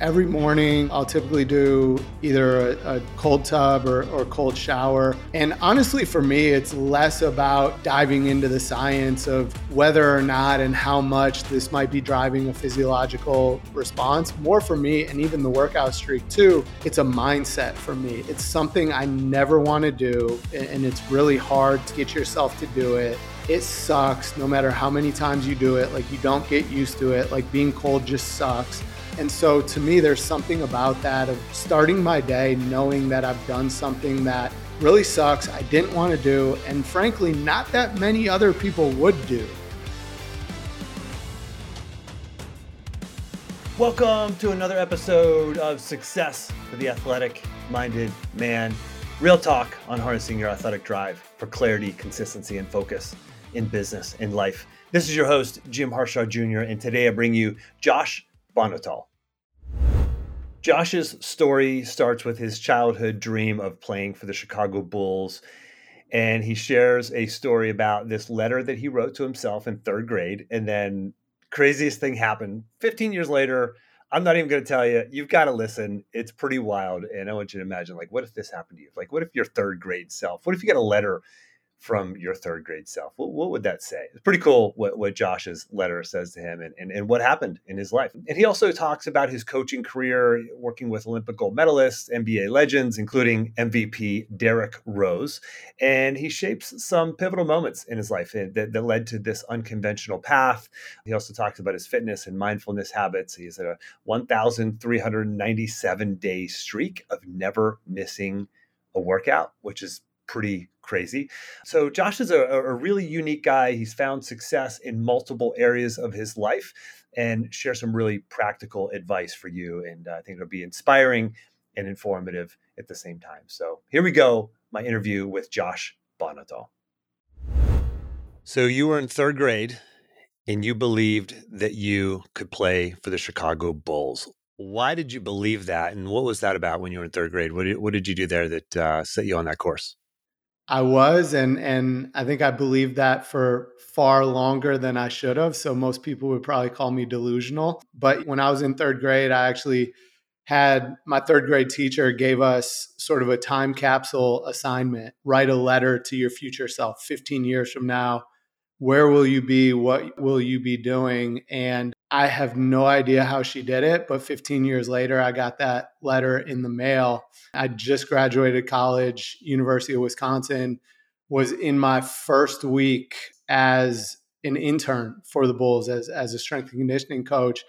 every morning I'll typically do either a, a cold tub or, or cold shower. And honestly, for me, it's less about diving into the science of whether or not and how much this might be driving a physiological response. More for me, and even the workout streak too, it's a mindset for me. It's something I never want to do, and it's really hard to get yourself to do it. It sucks no matter how many times you do it. Like, you don't get used to it. Like, being cold just sucks. And so to me, there's something about that of starting my day knowing that I've done something that really sucks, I didn't want to do, and frankly, not that many other people would do. Welcome to another episode of Success for the Athletic Minded Man. Real talk on harnessing your athletic drive for clarity, consistency, and focus in business and life. This is your host, Jim Harshaw Jr., and today I bring you Josh Bonhotal. Josh's story starts with his childhood dream of playing for the Chicago Bulls. And he shares a story about this letter that he wrote to himself in third grade. And then, craziest thing happened 15 years later. I'm not even going to tell you. You've got to listen. It's pretty wild. And I want you to imagine, like, what if this happened to you? Like, what if your third grade self? What if you get a letter from your third grade self. What, what, would that say? It's pretty cool what, what Josh's letter says to him and, and, and what happened in his life. And he also talks about his coaching career, working with Olympic gold medalists, NBA legends, including MVP Derrick Rose. And he shapes some pivotal moments in his life that, that led to this unconventional path. He also talks about his fitness and mindfulness habits. He's at a 1,397 day streak of never missing a workout, which is pretty crazy. So Josh is a, a, really unique guy. He's found success in multiple areas of his life and share some really practical advice for you. And uh, I think it'll be inspiring and informative at the same time. So here we go, my interview with Josh Bonhotal. So you were in third grade and you believed that you could play for the Chicago Bulls. Why did you believe that, and what was that about when you were in third grade? What did, what did you do there that uh, set you on that course? I was, and and I think I believed that for far longer than I should have. So most people would probably call me delusional. But when I was in third grade, I actually had my third grade teacher gave us sort of a time capsule assignment write a letter to your future self 15 years from now where will you be what will you be doing and I have no idea how she did it, but 15 years later, I got that letter in the mail. I just graduated college, University of Wisconsin, was in my first week as an intern for the Bulls as, as a strength and conditioning coach.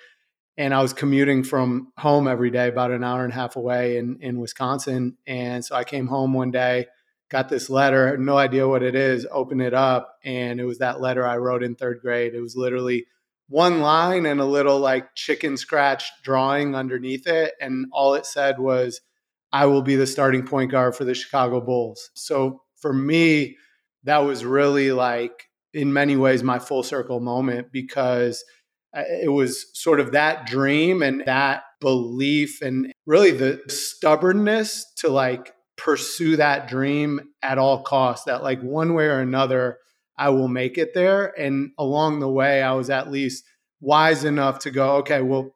And I was commuting from home every day, about an hour and a half away in, in Wisconsin. And so I came home one day, got this letter, no idea what it is, open it up, and it was that letter I wrote in third grade. It was literally one line and a little like chicken scratch drawing underneath it. And all it said was, I will be the starting point guard for the Chicago Bulls. So for me, that was really like, in many ways, my full circle moment because uh, it was sort of that dream and that belief and really the stubbornness to like pursue that dream at all costs that like one way or another I will make it there. And along the way, I was at least wise enough to go, okay, well,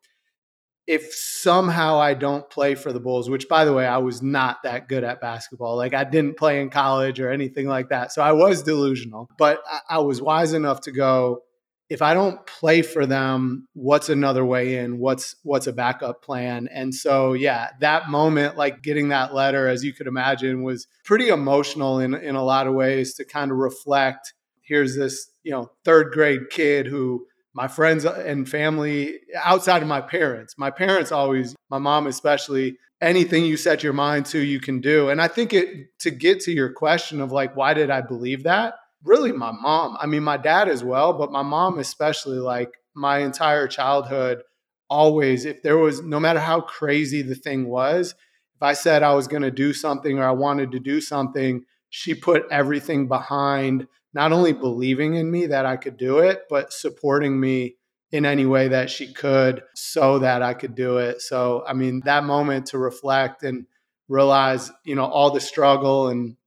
if somehow I don't play for the Bulls, which by the way, I was not that good at basketball. Like I didn't play in college or anything like that. So I was delusional, but I, was wise enough to go, if I don't play for them, what's another way in? What's what's a backup plan? And so yeah, that moment, like getting that letter, as you could imagine, was pretty emotional in in a lot of ways to kind of reflect here's this you know third grade kid who my friends and family outside of my parents my parents always my mom especially anything you set your mind to you can do and i think it to get to your question of like why did i believe that really my mom i mean my dad as well but my mom especially like my entire childhood always if there was no matter how crazy the thing was if i said i was going to do something or i wanted to do something she put everything behind not only believing in me that I could do it, but supporting me in any way that she could so that I could do it. So, I mean, that moment to reflect and realize, you know, all the struggle and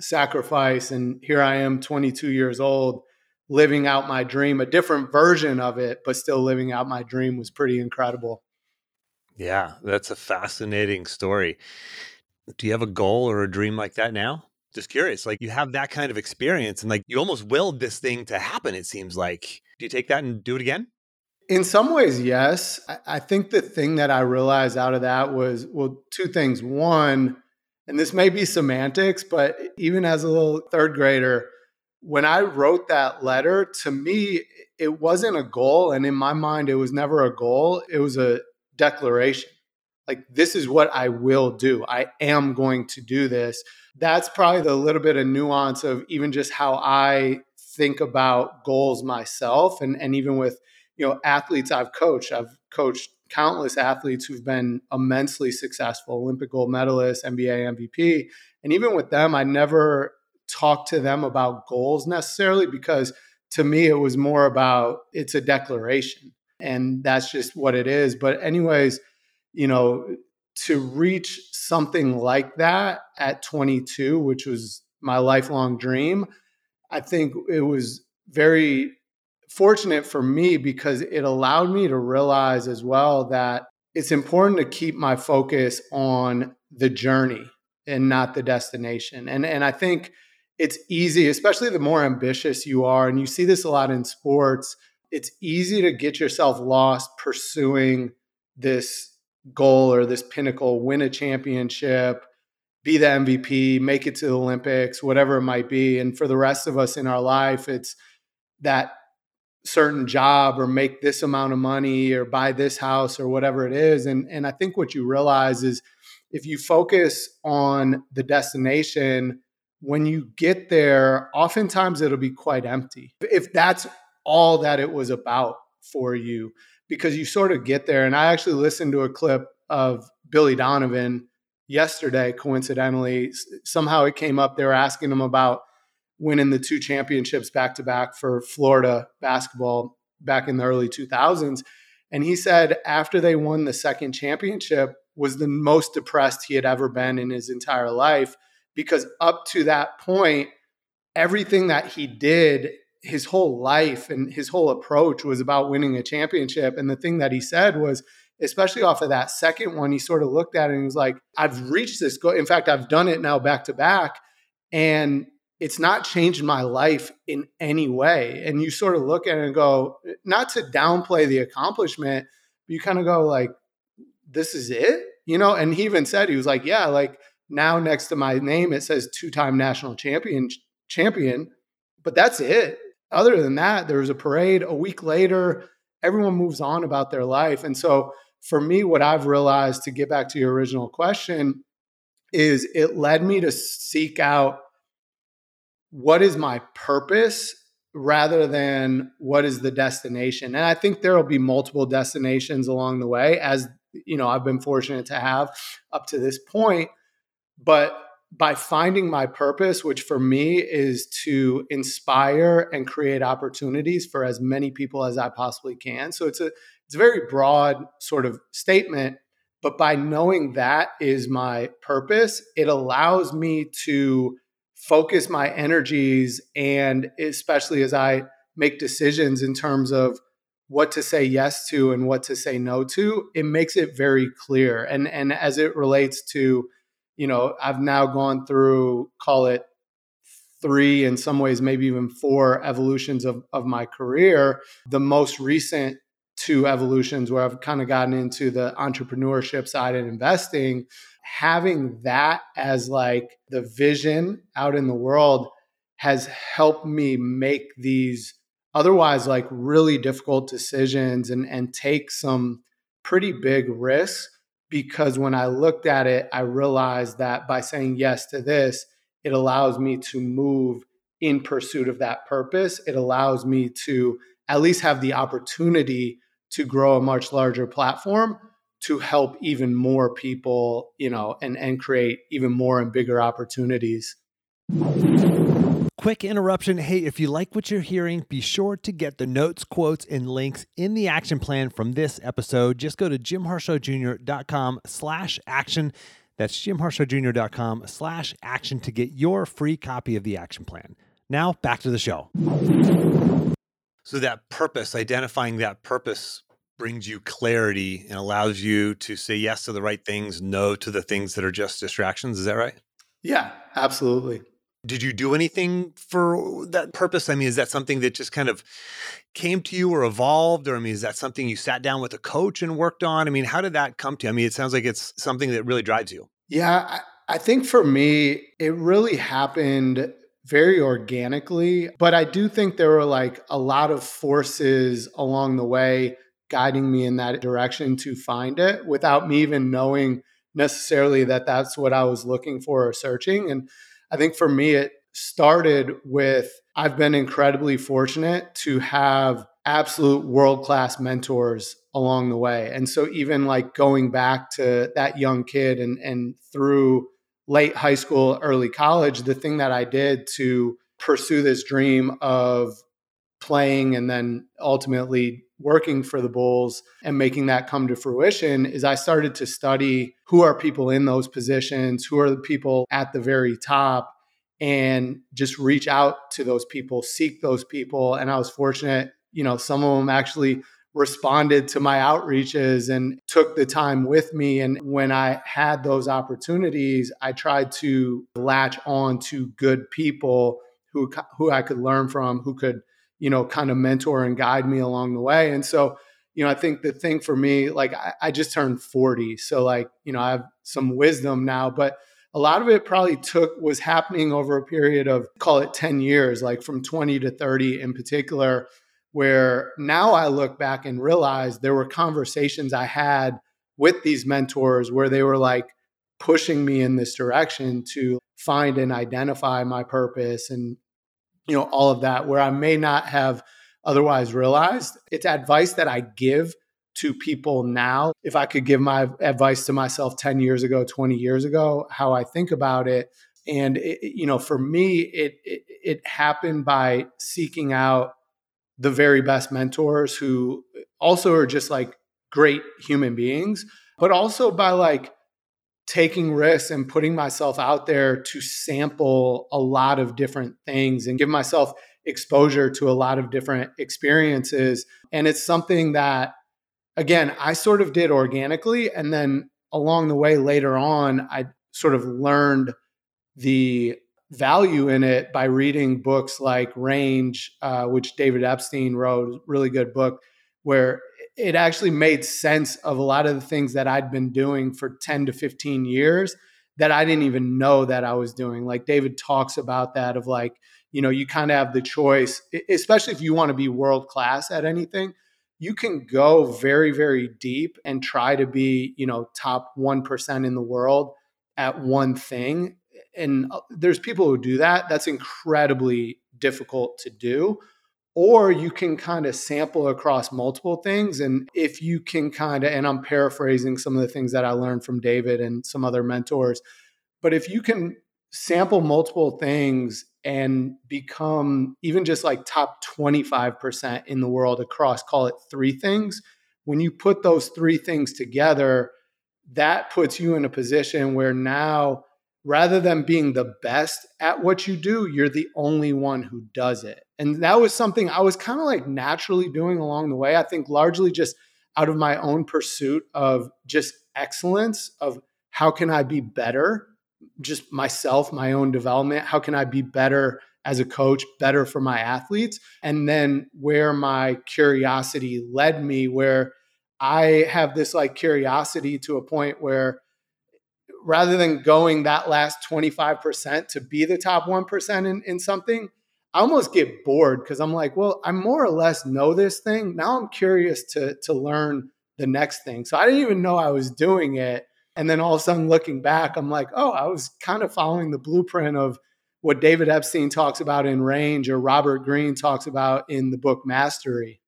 sacrifice. And here I am, 22 years old, living out my dream, a different version of it, but still living out my dream was pretty incredible. Yeah, that's a fascinating story. Do you have a goal or a dream like that now? Just curious. Like you have that kind of experience and like you almost willed this thing to happen, it seems like. Do you take that and do it again? In some ways, yes. I think the thing that I realized out of that was well, two things. One, and this may be semantics, but even as a little third grader, when I wrote that letter, to me, it wasn't a goal. And in my mind, it was never a goal. It was a declaration. Like, this is what I will do. I am going to do this. That's probably the little bit of nuance of even just how I think about goals myself. And, and even with, you know, athletes I've coached, I've coached countless athletes who've been immensely successful, Olympic gold medalists, NBA MVP. And even with them, I never talked to them about goals necessarily because to me it was more about it's a declaration and that's just what it is but anyways you know to reach something like that at 22 which was my lifelong dream i think it was very fortunate for me because it allowed me to realize as well that it's important to keep my focus on the journey and not the destination and and i think it's easy, especially the more ambitious you are, and you see this a lot in sports. It's easy to get yourself lost pursuing this goal or this pinnacle, win a championship, be the MVP, make it to the Olympics, whatever it might be. And for the rest of us in our life, it's that certain job or make this amount of money or buy this house or whatever it is. And and I think what you realize is if you focus on the destination when you get there, oftentimes it'll be quite empty. If that's all that it was about for you, because you sort of get there. And I actually listened to a clip of Billy Donovan yesterday, coincidentally. Somehow it came up. They were asking him about winning the two championships back to back for Florida basketball back in the early 2000s. And he said after they won the second championship was the most depressed he had ever been in his entire life because up to that point, everything that he did, his whole life and his whole approach was about winning a championship. And the thing that he said was, especially off of that second one, he sort of looked at it and he was like, I've reached this goal. In fact, I've done it now back to back. And it's not changed my life in any way. And you sort of look at it and go, not to downplay the accomplishment, but you kind of go like, this is it, you know? And he even said, he was like, yeah, like now next to my name it says two-time national champion champion, but that's it. Other than that, there was a parade a week later, everyone moves on about their life. And so for me what I've realized to get back to your original question is it led me to seek out what is my purpose rather than what is the destination. And I think there will be multiple destinations along the way as you know I've been fortunate to have up to this point but by finding my purpose, which for me is to inspire and create opportunities for as many people as I possibly can. So it's a it's a very broad sort of statement, but by knowing that is my purpose, it allows me to focus my energies and especially as I make decisions in terms of what to say yes to and what to say no to, it makes it very clear. And and as it relates to you know, I've now gone through, call it three, in some ways, maybe even four evolutions of, of my career. The most recent two evolutions where I've kind of gotten into the entrepreneurship side and investing, having that as like the vision out in the world has helped me make these otherwise like really difficult decisions and and take some pretty big risks because when I looked at it, I realized that by saying yes to this, it allows me to move in pursuit of that purpose. It allows me to at least have the opportunity to grow a much larger platform to help even more people, you know, and and create even more and bigger opportunities. Quick interruption. Hey, if you like what you're hearing, be sure to get the notes, quotes, and links in the action plan from this episode. Just go to jimharshawjr.com slash action. That's jimharshawjr.com slash action to get your free copy of the action plan. Now back to the show. So that purpose, identifying that purpose brings you clarity and allows you to say yes to the right things, no to the things that are just distractions. Is that right? Yeah, absolutely. Did you do anything for that purpose? I mean, is that something that just kind of came to you or evolved? Or, I mean, is that something you sat down with a coach and worked on? I mean, how did that come to you? I mean, it sounds like it's something that really drives you. Yeah, I, I think for me, it really happened very organically. But I do think there were like a lot of forces along the way guiding me in that direction to find it without me even knowing necessarily that that's what I was looking for or searching. And I think for me, it started with I've been incredibly fortunate to have absolute world class mentors along the way. And so, even like going back to that young kid and, and through late high school, early college, the thing that I did to pursue this dream of playing and then ultimately working for the Bulls and making that come to fruition is I started to study who are people in those positions, who are the people at the very top, and just reach out to those people, seek those people. And I was fortunate, you know, some of them actually responded to my outreaches and took the time with me. And when I had those opportunities, I tried to latch on to good people who, who I could learn from, who could, you know, kind of mentor and guide me along the way. And so, you know, I think the thing for me, like I, I just turned 40. So like, you know, I have some wisdom now, but a lot of it probably took was happening over a period of call it 10 years, like from 20 to 30 in particular where now I look back and realize there were conversations I had with these mentors where they were like pushing me in this direction to find and identify my purpose and you know all of that where I may not have otherwise realized. It's advice that I give to people now. If I could give my advice to myself 10 years ago 20 years ago how I think about it. And it, you know for me it, it it happened by seeking out the very best mentors who also are just like great human beings, but also by like taking risks and putting myself out there to sample a lot of different things and give myself exposure to a lot of different experiences. And it's something that, again, I sort of did organically. And then along the way later on, I sort of learned the value in it by reading books like Range, uh, which David Epstein wrote, really good book, where it actually made sense of a lot of the things that I'd been doing for 10 to 15 years that I didn't even know that I was doing. Like David talks about that of like, you know, you kind of have the choice, especially if you want to be world class at anything. You can go very, very deep and try to be, you know, top 1% in the world at one thing and uh, there's people who do that. That's incredibly difficult to do. Or you can kind of sample across multiple things. And if you can kind of, and I'm paraphrasing some of the things that I learned from David and some other mentors, but if you can sample multiple things and become even just like top 25% in the world across, call it three things, when you put those three things together, that puts you in a position where now rather than being the best at what you do, you're the only one who does it. And that was something I was kind of like naturally doing along the way. I think largely just out of my own pursuit of just excellence, of how can I be better, just myself, my own development. How can I be better as a coach, better for my athletes? And then where my curiosity led me, where I have this like curiosity to a point where rather than going that last 25% to be the top 1% in, in something, I almost get bored because I'm like, well, I more or less know this thing. Now I'm curious to, to learn the next thing. So I didn't even know I was doing it. And then all of a sudden looking back, I'm like, oh, I was kind of following the blueprint of what David Epstein talks about in Range or Robert Greene talks about in the book Mastery.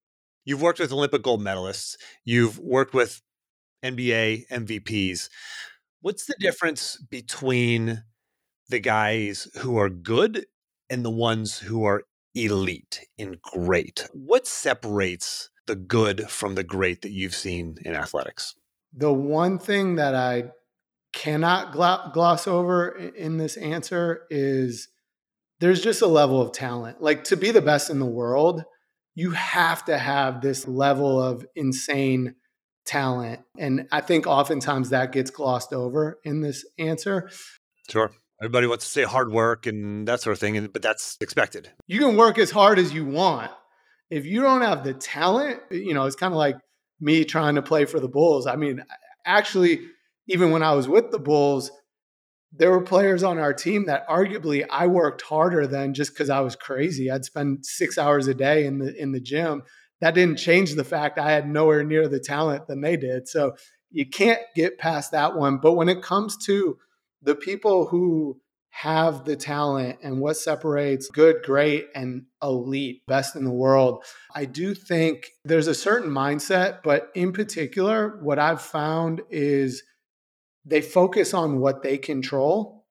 You've worked with Olympic gold medalists, you've worked with NBA MVPs. What's the difference between the guys who are good and the ones who are elite and great? What separates the good from the great that you've seen in athletics? The one thing that I cannot gloss over in this answer is there's just a level of talent. Like to be the best in the world, you have to have this level of insane talent. And I think oftentimes that gets glossed over in this answer. Sure. Everybody wants to say hard work and that sort of thing, but that's expected. You can work as hard as you want. If you don't have the talent, uh, you know, it's kind of like me trying to play for the Bulls. I mean, actually, even when I was with the Bulls, there were players on our team that arguably I worked harder than just because I was crazy. I'd spend six hours a day in the in the gym. That didn't change the fact I had nowhere near the talent than they did. So you can't get past that one. But when it comes to the people who have the talent and what separates good, great, and elite, best in the world, I do think there's a certain mindset. But in particular, what I've found is they focus on what they control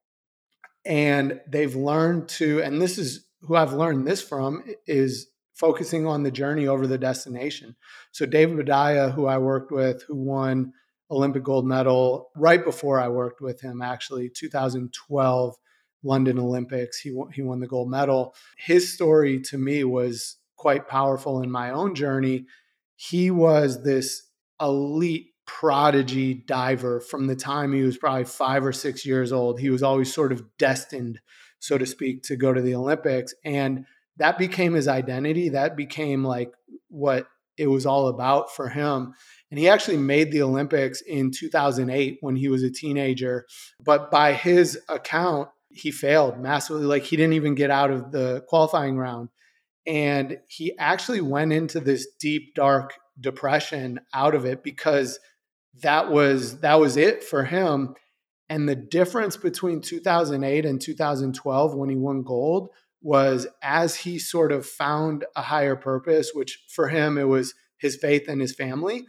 and they've learned to and this is who I've learned this from is focusing on the journey over the destination. So David Boudia, who I worked with, who won Olympic gold medal right before I worked with him, actually 2012 London Olympics, he won, he won the gold medal. His story to me was quite powerful in my own journey. He was this elite prodigy diver from the time he was probably five or six years old. He was always sort of destined, so to speak, to go to the Olympics. And that became his identity. That became like what it was all about for him. And he actually made the Olympics in 2008 when he was a teenager. But by his account, he failed massively. Like he didn't even get out of the qualifying round. And he actually went into this deep, dark depression out of it because that was that was it for him. And the difference between 2008 and 2012 when he won gold was as he sort of found a higher purpose, which for him it was his faith and his family,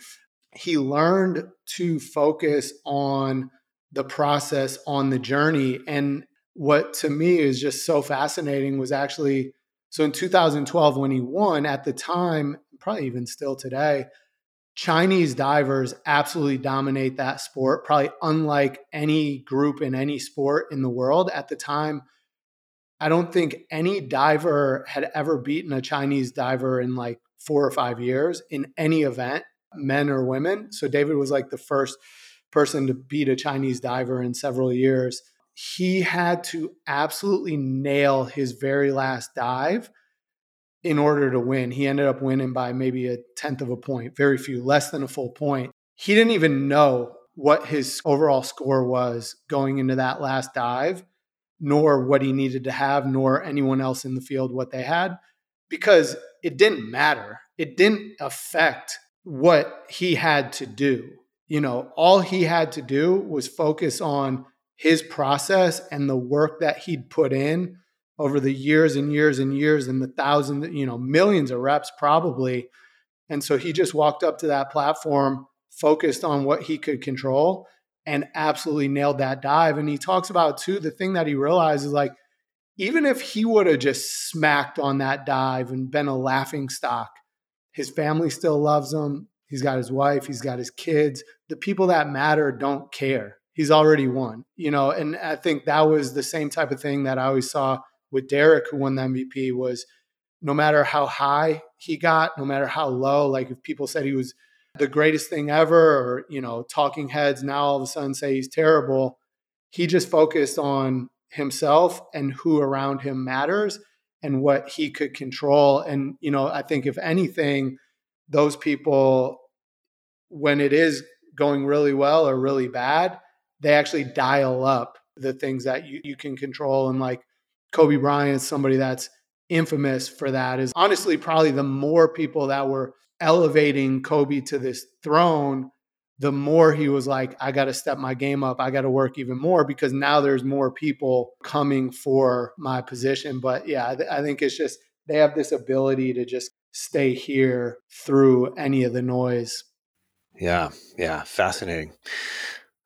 he learned to focus on the process, on the journey. And what to me is just so fascinating was actually so in 2012 when he won, at the time, probably even still today, Chinese divers absolutely dominate that sport, probably unlike any group in any sport in the world. At the time, I don't think any diver had ever beaten a Chinese diver in like four or five years in any event, men or women. So David was like the first person to beat a Chinese diver in several years. He had to absolutely nail his very last dive in order to win. He ended up winning by maybe a tenth of a point, very few, less than a full point. He didn't even know what his overall score was going into that last dive, nor what he needed to have, nor anyone else in the field what they had, because it didn't matter. It didn't affect what he had to do. You know, all he had to do was focus on his process and the work that he'd put in over the years and years and years and the thousands, you know, millions of reps probably. And so he just walked up to that platform, focused on what he could control, and absolutely nailed that dive. And he talks about too the thing that he realizes like, even if he would have just smacked on that dive and been a laughing stock, his family still loves him. He's got his wife, he's got his kids. The people that matter don't care. He's already won, you know, and I think that was the same type of thing that I always saw with Derrick, who won the MVP, was no matter how high he got, no matter how low, like if people said he was the greatest thing ever, or, you know, talking heads now all of a sudden say he's terrible, he just focused on himself and who around him matters and what he could control. And, you know, I think if anything, those people, when it is going really well or really bad, they actually dial up the things that you, you can control. And like Kobe Bryant, is somebody that's infamous for that, is honestly probably the more people that were elevating Kobe to this throne, the more he was like, I got to step my game up. I got to work even more because now there's more people coming for my position. But yeah, I, th- I think it's just they have this ability to just stay here through any of the noise. Yeah, yeah, fascinating.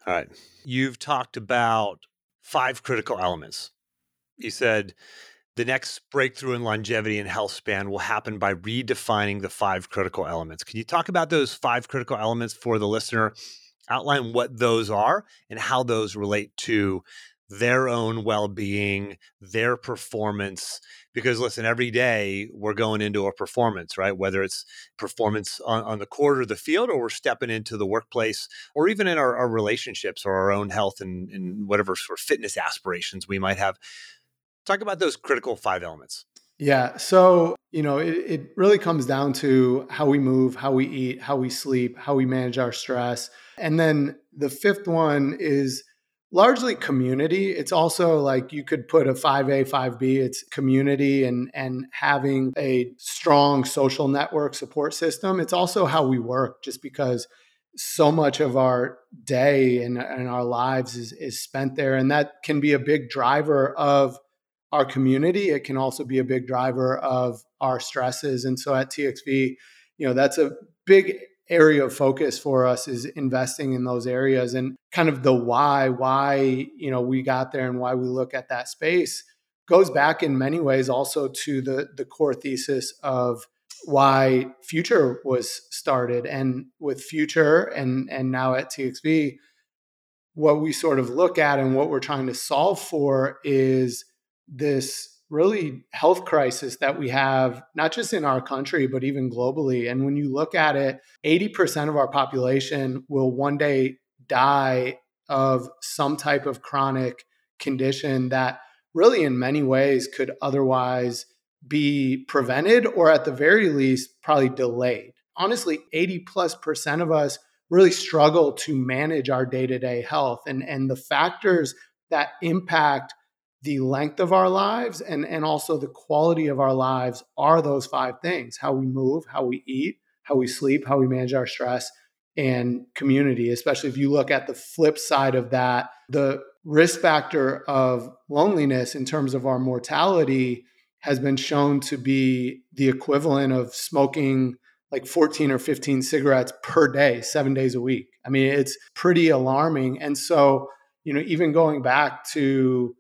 All right. You've talked about five critical elements he said, the next breakthrough in longevity and health span will happen by redefining the five critical elements. Can you talk about those five critical elements for the listener? Outline what those are and how those relate to their own well-being their performance because listen every day we're going into a performance right whether it's performance on, on the court or the field or we're stepping into the workplace or even in our, our relationships or our own health and, and whatever sort of fitness aspirations we might have talk about those critical five elements yeah. So, you know, it, it really comes down to how we move, how we eat, how we sleep, how we manage our stress. And then the fifth one is largely community. It's also like you could put a 5A, 5B, it's community and and having a strong social network support system. It's also how we work just because so much of our day and, and our lives is, is spent there. And that can be a big driver of our community. It can also be a big driver of our stresses. And so at TXV, you know, that's a big area of focus for us is investing in those areas and kind of the why, why, you know, we got there and why we look at that space goes back in many ways also to the the core thesis of why future was started and with future and and now at TXV what we sort of look at and what we're trying to solve for is this really health crisis that we have, not just in our country, but even globally. And when you look at it, 80% of our population will one day die of some type of chronic condition that really, in many ways, could otherwise be prevented or at the very least, probably delayed. Honestly, 80 plus percent of us really struggle to manage our day to day health. And, and the factors that impact the length of our lives and, and also the quality of our lives are those five things how we move, how we eat, how we sleep, how we manage our stress, and community. Especially if you look at the flip side of that, the risk factor of loneliness in terms of our mortality has been shown to be the equivalent of smoking like 14 or 15 cigarettes per day, seven days a week. I mean, it's pretty alarming. And so, you know, even going back to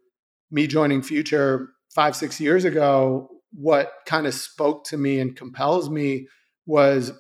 me joining Future five, six years ago, what kind of spoke to me and compels me was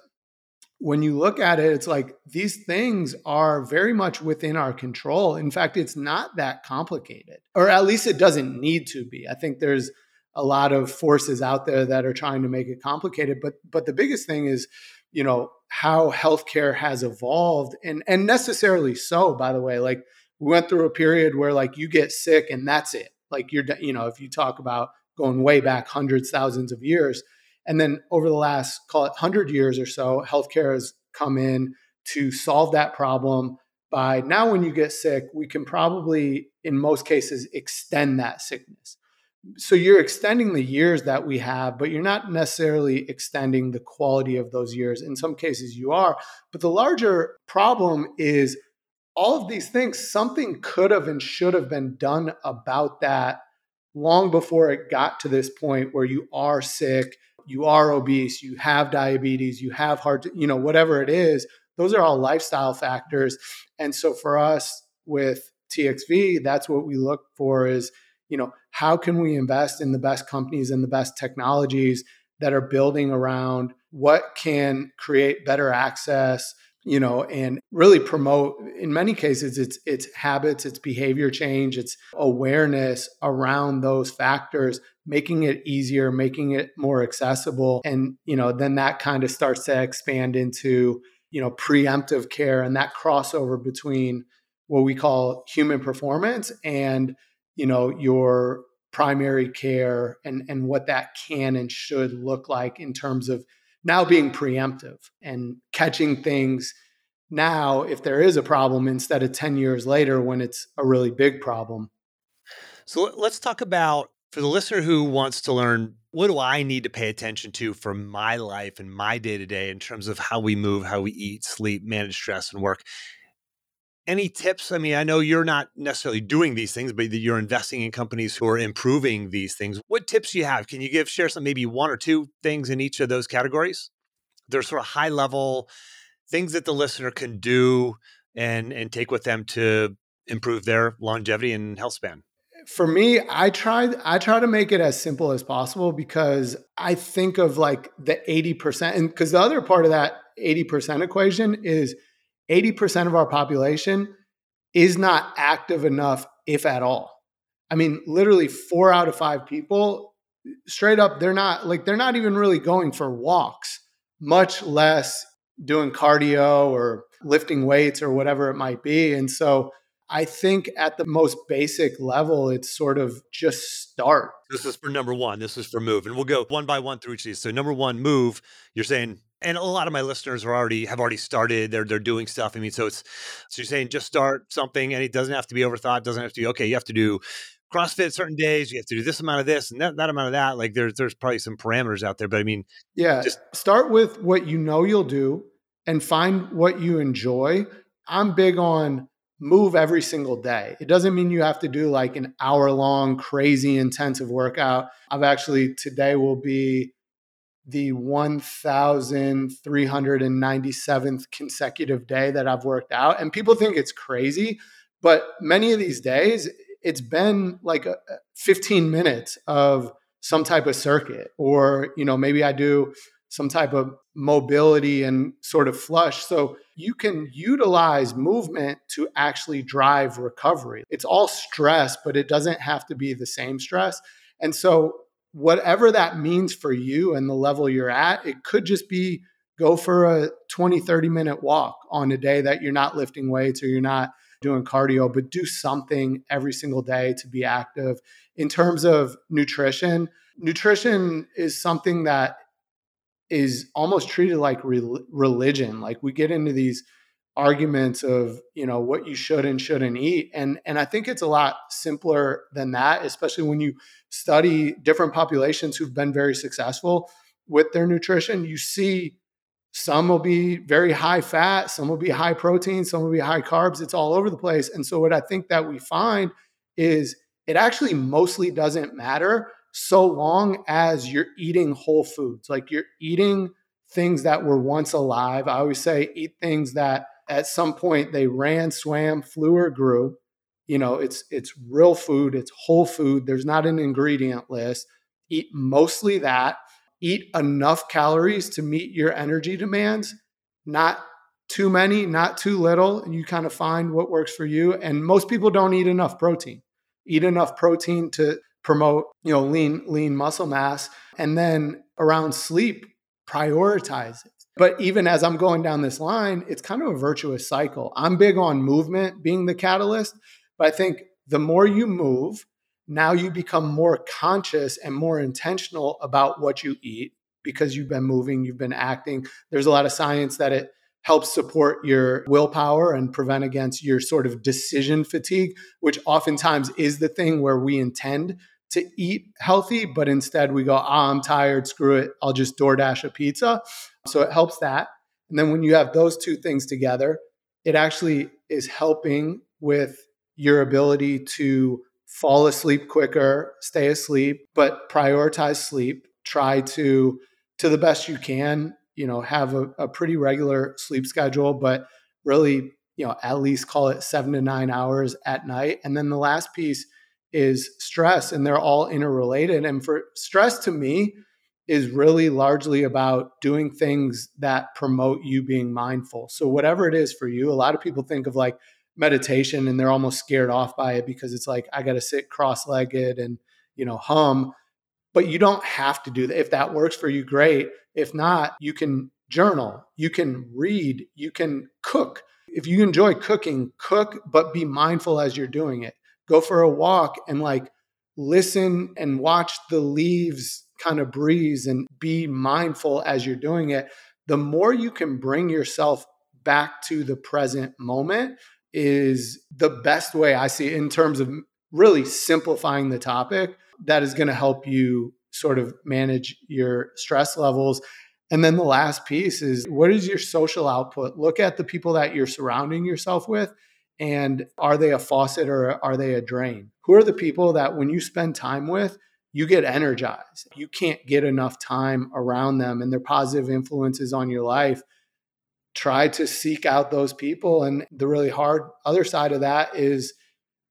when you look at it, it's like these things are very much within our control. In fact, it's not that complicated, or at least it doesn't need to be. I think there's a lot of forces out there that are trying to make it complicated, but but the biggest thing is, you know, how healthcare has evolved, and and necessarily so. By the way, like we went through a period where like you get sick and that's it like you're, you know, if you talk about going way back hundreds, thousands of years, and then over the last call it hundred years or so, healthcare has come in to solve that problem. By now, when you get sick, we can probably, in most cases, extend that sickness. So you're extending the years that we have, but you're not necessarily extending the quality of those years. In some cases, you are. But the larger problem is all of these things, something could have and should have been done about that long before it got to this point where you are sick, you are obese, you have diabetes, you have heart, you know, whatever it is. Those are all lifestyle factors. And so for us with TXV, that's what we look for is, you know, how can we invest in the best companies and the best technologies that are building around what can create better access you know and really promote in many cases it's it's habits it's behavior change it's awareness around those factors making it easier making it more accessible and you know then that kind of starts to expand into you know preemptive care and that crossover between what we call human performance and you know your primary care and and what that can and should look like in terms of now being preemptive and catching things now if there is a problem instead of 10 years later when it's a really big problem. So let's talk about for the listener who wants to learn what do I need to pay attention to for my life and my day to day in terms of how we move, how we eat, sleep, manage stress, and work. Any tips? I mean, I know you're not necessarily doing these things, but you're investing in companies who are improving these things. What tips you have? Can you give share some maybe one or two things in each of those categories? There's sort of high level things that the listener can do and and take with them to improve their longevity and health span for me i try i try to make it as simple as possible because i think of like the 80% and because the other part of that 80% equation is 80% of our population is not active enough if at all I mean, literally four out of five people, straight up, they're not like, they're not even really going for walks, much less doing cardio or lifting weights or whatever it might be. And so I think at the most basic level, it's sort of just start. This is for number one. This is for move. And we'll go one by one through each of these. So number one, move. You're saying and a lot of my listeners are already have already started they're they're doing stuff i mean so it's so you're saying just start something and it doesn't have to be overthought it doesn't have to be okay you have to do CrossFit certain days, you have to do this amount of this and that, that amount of that. Like there's there's probably some parameters out there, but I mean, yeah, just start with what you know you'll do and find what you enjoy. I'm big on move every single day. It doesn't mean you have to do like an hour long, crazy intensive workout. I've actually today will be the 1397th consecutive day that I've worked out. And people think it's crazy, but many of these days, it's been like uh, 15 minutes of some type of circuit, or, you know, maybe I do some type of mobility and sort of flush. So you can utilize movement to actually drive recovery. It's all stress, but it doesn't have to be the same stress. And so whatever that means for you and the level you're at, it could just be go for a 20, 30 minute walk on a day that you're not lifting weights or you're not doing cardio, but do something every single day to be active. In terms of nutrition, nutrition is something that is almost treated like re- religion. Like we get into these arguments of you know what you should and shouldn't eat and and i think it's a lot simpler than that especially when you study different populations who've been very successful with their nutrition you see some will be very high fat some will be high protein some will be high carbs it's all over the place and so what i think that we find is it actually mostly doesn't matter so long as you're eating whole foods like you're eating things that were once alive. I always say eat things that at some point they ran, swam, flew, or grew. You know, it's it's real food, it's whole food. There's not an ingredient list. Eat mostly that. Eat enough calories to meet your energy demands, not too many, not too little, and you kind of find what works for you. And most people don't eat enough protein. Eat enough protein to promote, you know, lean lean muscle mass. And then around sleep, prioritize it. But even as I'm going down this line, it's kind of a virtuous cycle. I'm big on movement being the catalyst, but I think the more you move, now you become more conscious and more intentional about what you eat because you've been moving, you've been acting. There's a lot of science that it helps support your willpower and prevent against your sort of decision fatigue, which oftentimes is the thing where we intend to eat healthy, but instead we go, ah, I'm tired, screw it, I'll just DoorDash a pizza. So it helps that. And then when you have those two things together, it actually is helping with your ability to fall asleep quicker, stay asleep, but prioritize sleep. Try to, to the best you can, you know, have a, a pretty regular sleep schedule, but really, you know, at least call it seven to nine hours at night. And then the last piece is stress, and they're all interrelated. And for stress to me, is really largely about doing things that promote you being mindful. So, whatever it is for you, a lot of people think of like meditation and they're almost scared off by it because it's like, I got to sit cross legged and, you know, hum. But you don't have to do that. If that works for you, great. If not, you can journal, you can read, you can cook. If you enjoy cooking, cook, but be mindful as you're doing it. Go for a walk and like listen and watch the leaves kind of breeze and be mindful as you're doing it, the more you can bring yourself back to the present moment is the best way I see it in terms of really simplifying the topic that is going to help you sort of manage your stress levels. And then the last piece is what is your social output? Look at the people that you're surrounding yourself with and are they a faucet or are they a drain? Who are the people that when you spend time with, you get energized. You can't get enough time around them and their positive influences on your life. Try to seek out those people. And the really hard other side of that is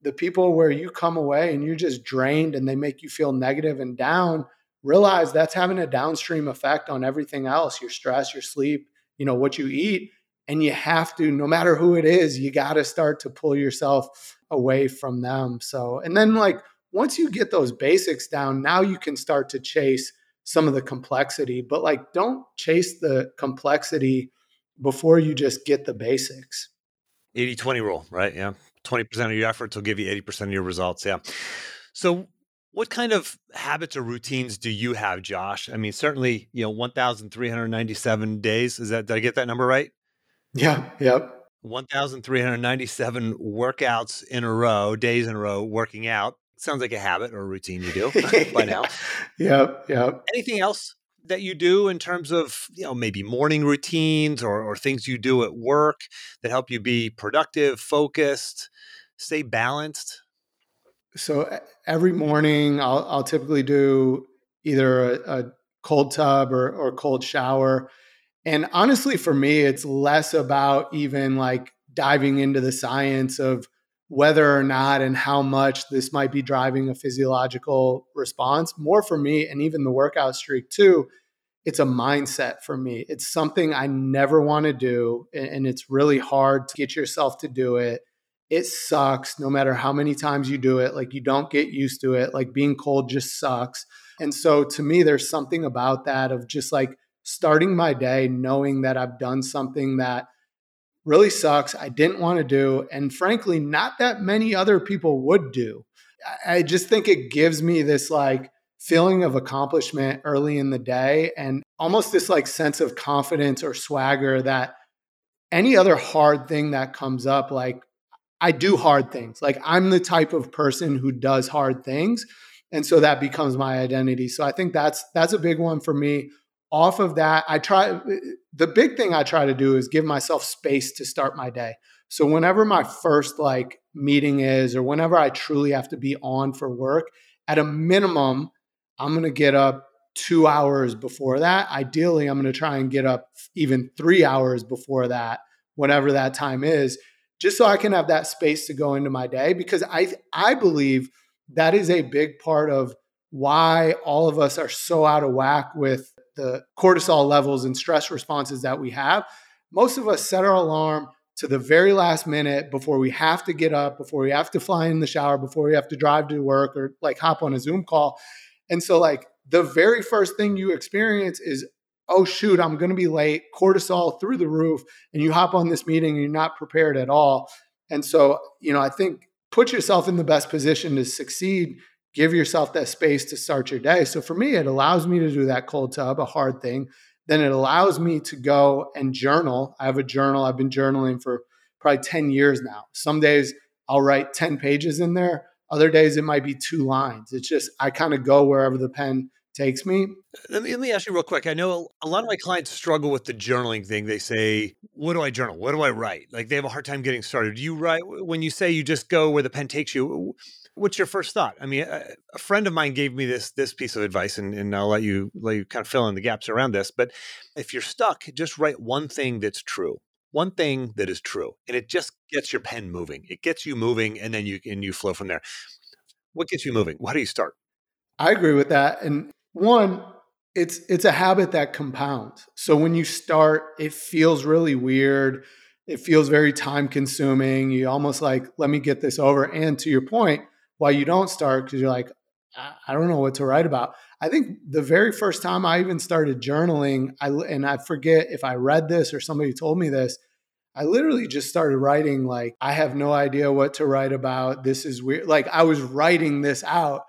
the people where you come away and you're just drained and they make you feel negative and down. Realize that's having a downstream effect on everything else your stress, your sleep, you know, what you eat. And you have to, no matter who it is, you got to start to pull yourself away from them. So, and then like once you get those basics down, now you can start to chase some of the complexity. But like, don't chase the complexity before you just get the basics. 80 20 rule, right? Yeah. 20% of your efforts will give you 80% of your results. Yeah. So, what kind of habits or routines do you have, Josh? I mean, certainly, you know, 1,397 days. Is that, did I get that number right? Yeah. Yep. 1,397 workouts in a row, days in a row, working out. Sounds like a habit or a routine you do by now. Yep. Yep. Anything else that you do in terms of, you know, maybe morning routines or, or things you do at work that help you be productive, focused, stay balanced? So every morning, I'll, I'll typically do either a, a cold tub or, or cold shower. And honestly, for me, it's less about even like diving into the science of whether or not and how much this might be driving a physiological response. More for me, and even the workout streak too, it's a mindset for me. It's something I never want to do. And it's really hard to get yourself to do it it sucks no matter how many times you do it. Like you don't get used to it. Like being cold just sucks. And so to me, there's something about that of just like starting my day knowing that I've done something that really sucks, I didn't want to do, and frankly, not that many other people would do. I just think it gives me this like feeling of accomplishment early in the day and almost this like sense of confidence or swagger that any other hard thing that comes up, like I do hard things. Like I'm the type of person who does hard things. And so that becomes my identity. So I think that's that's a big one for me. Off of that, I try the big thing I try to do is give myself space to start my day. So whenever my first like meeting is or whenever I truly have to be on for work, at a minimum, I'm going to get up 2 hours before that. Ideally, I'm going to try and get up even 3 hours before that, whatever that time is just so I can have that space to go into my day because I I believe that is a big part of why all of us are so out of whack with the cortisol levels and stress responses that we have. Most of us set our alarm to the very last minute before we have to get up, before we have to fly in the shower, before we have to drive to work or like hop on a Zoom call. And so like the very first thing you experience is oh shoot i'm going to be late cortisol through the roof and you hop on this meeting and you're not prepared at all and so you know i think put yourself in the best position to succeed give yourself that space to start your day so for me it allows me to do that cold tub a hard thing then it allows me to go and journal i have a journal i've been journaling for probably 10 years now some days i'll write 10 pages in there other days it might be two lines it's just i kind of go wherever the pen takes me. Let me, let me ask you real quick. I know a lot of my clients struggle with the journaling thing. They say, What do I journal? What do I write? Like they have a hard time getting started. Do you write when you say you just go where the pen takes you? What's your first thought? I mean, a, a friend of mine gave me this this piece of advice, and, and I'll let you let you kind of fill in the gaps around this. But if you're stuck, just write one thing that's true one thing that is true and it just gets your pen moving it gets you moving and then you and you flow from there what gets you moving how do you start i agree with that and one, it's it's a habit that compounds. So when you start, it feels really weird. It feels very time consuming. You almost like, let me get this over. And to your point, why you don't start, because you're like, I don't know what to write about. I think the very first time I even started journaling, I and I forget if I read this or somebody told me this. I literally just started writing like I have no idea what to write about. This is weird. Like I was writing this out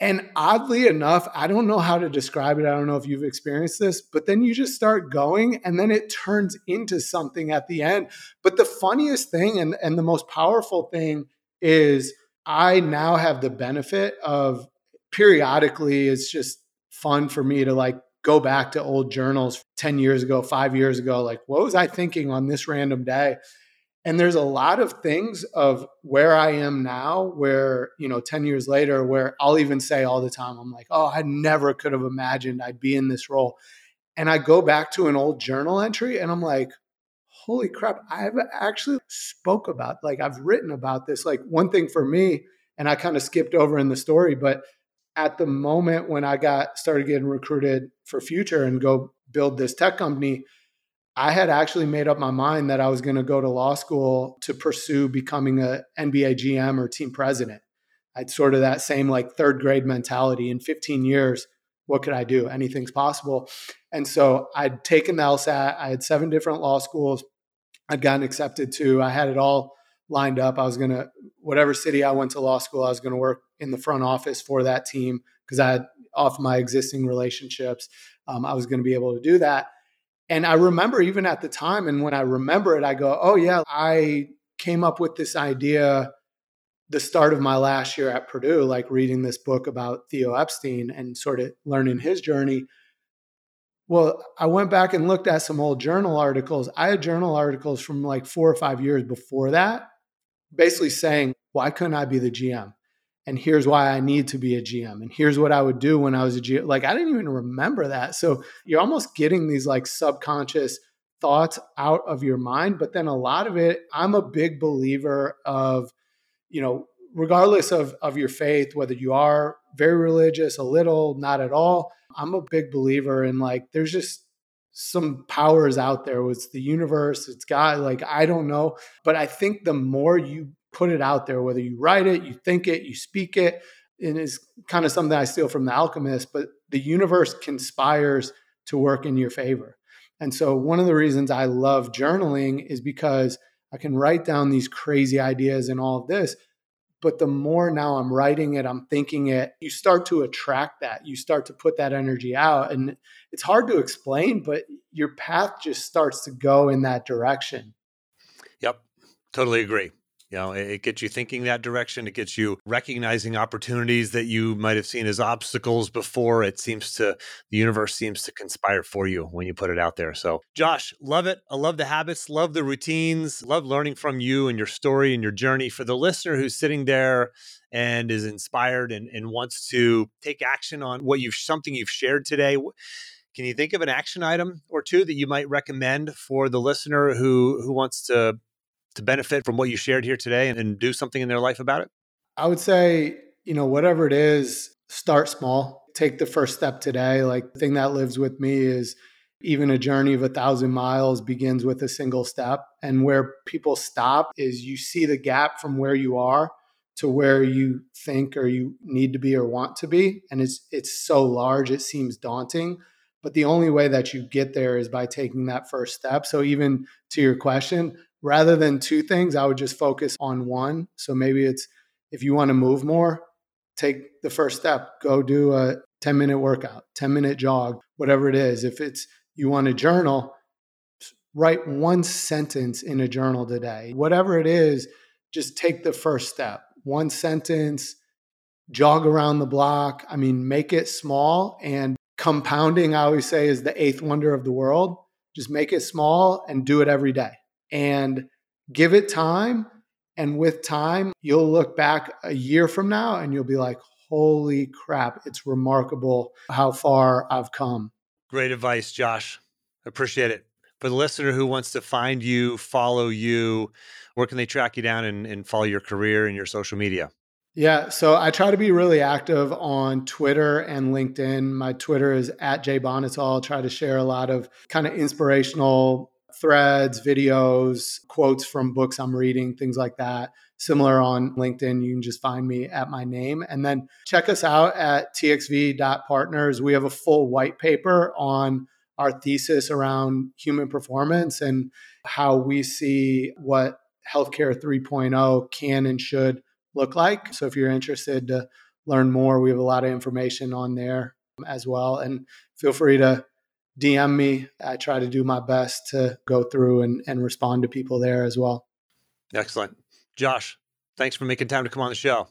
and oddly enough, I don't know how to describe it. I don't know if you've experienced this, but then you just start going and then it turns into something at the end. But the funniest thing and, and the most powerful thing is I now have the benefit of periodically, it's just fun for me to like go back to old journals 10 years ago, five years ago. Like, what was I thinking on this random day? and there's a lot of things of where i am now where you know 10 years later where i'll even say all the time i'm like oh i never could have imagined i'd be in this role and i go back to an old journal entry and i'm like holy crap i've actually spoke about like i've written about this like one thing for me and i kind of skipped over in the story but at the moment when i got started getting recruited for future and go build this tech company I had actually made up my mind that I was going to go to law school to pursue becoming a NBA GM or team president. I'd sort of that same like third grade mentality in 15 years. What could I do? Anything's possible. And so I'd taken the LSAT. I had seven different law schools I'd gotten accepted to. I had it all lined up. I was going to, whatever city I went to law school, I was going to work in the front office for that team because I had off my existing relationships. Um, I was going to be able to do that. And I remember even at the time, and when I remember it, I go, oh, yeah, I came up with this idea the start of my last year at Purdue, like reading this book about Theo Epstein and sort of learning his journey. Well, I went back and looked at some old journal articles. I had journal articles from like four or five years before that, basically saying, why couldn't I be the GM? And here's why I need to be a GM. And here's what I would do when I was a GM. Like, I didn't even remember that. So you're almost getting these like subconscious thoughts out of your mind. But then a lot of it, I'm a big believer of, you know, regardless of, of your faith, whether you are very religious, a little, not at all, I'm a big believer in like there's just some powers out there. It's the universe, it's God. Like I don't know, but I think the more you put it out there, whether you write it, you think it, you speak it, and is kind of something I steal from the alchemist. But the universe conspires to work in your favor. And so one of the reasons I love journaling is because I can write down these crazy ideas and all of this, but the more now I'm writing it, I'm thinking it, you start to attract that. You start to put that energy out. And it's hard to explain, but your path just starts to go in that direction. Yep. Totally agree. You know, it gets you thinking that direction. It gets you recognizing opportunities that you might have seen as obstacles before. It seems to, the universe seems to conspire for you when you put it out there. So, Josh, love it. I love the habits, love the routines, love learning from you and your story and your journey. For the listener who's sitting there and is inspired and, and wants to take action on what you've, something you've shared today, can you think of an action item or two that you might recommend for the listener who who wants to to benefit from what you shared here today and, and do something in their life about it? I would say, you know, whatever it is, start small. Take the first step today. Like the thing that lives with me is even a journey of a thousand miles begins with a single step. And where people stop is you see the gap from where you are to where you think or you need to be or want to be. And it's it's so large, it seems daunting. But the only way that you get there is by taking that first step. So even to your question, rather than two things, I would just focus on one. So maybe it's if you want to move more, take the first step, go do a 10 minute workout, 10 minute jog, whatever it is. If it's you want to journal, write one sentence in a journal today. Whatever it is, just take the first step. One sentence, jog around the block. I mean, make it small and compounding, I always say, is the eighth wonder of the world. Just make it small and do it every day and give it time. And with time, you'll look back a year from now and you'll be like, holy crap, it's remarkable how far I've come. Great advice, Josh. Appreciate it. For the listener who wants to find you, follow you, where can they track you down and, and follow your career and your social media? Yeah, so I try to be really active on Twitter and LinkedIn. My Twitter is at Jay Bonhotal. Try to share a lot of kind of inspirational threads, videos, quotes from books I'm reading, things like that. Similar on LinkedIn, you can just find me at my name. And then check us out at txv.partners. We have a full white paper on our thesis around human performance and how we see what healthcare 3.0 can and should look like. So if you're interested to learn more, we have a lot of information on there um, as well. And feel free to DM me. I try to do my best to go through and, and respond to people there as well. Excellent. Josh, thanks for making time to come on the show.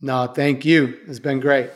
No, thank you. It's been great.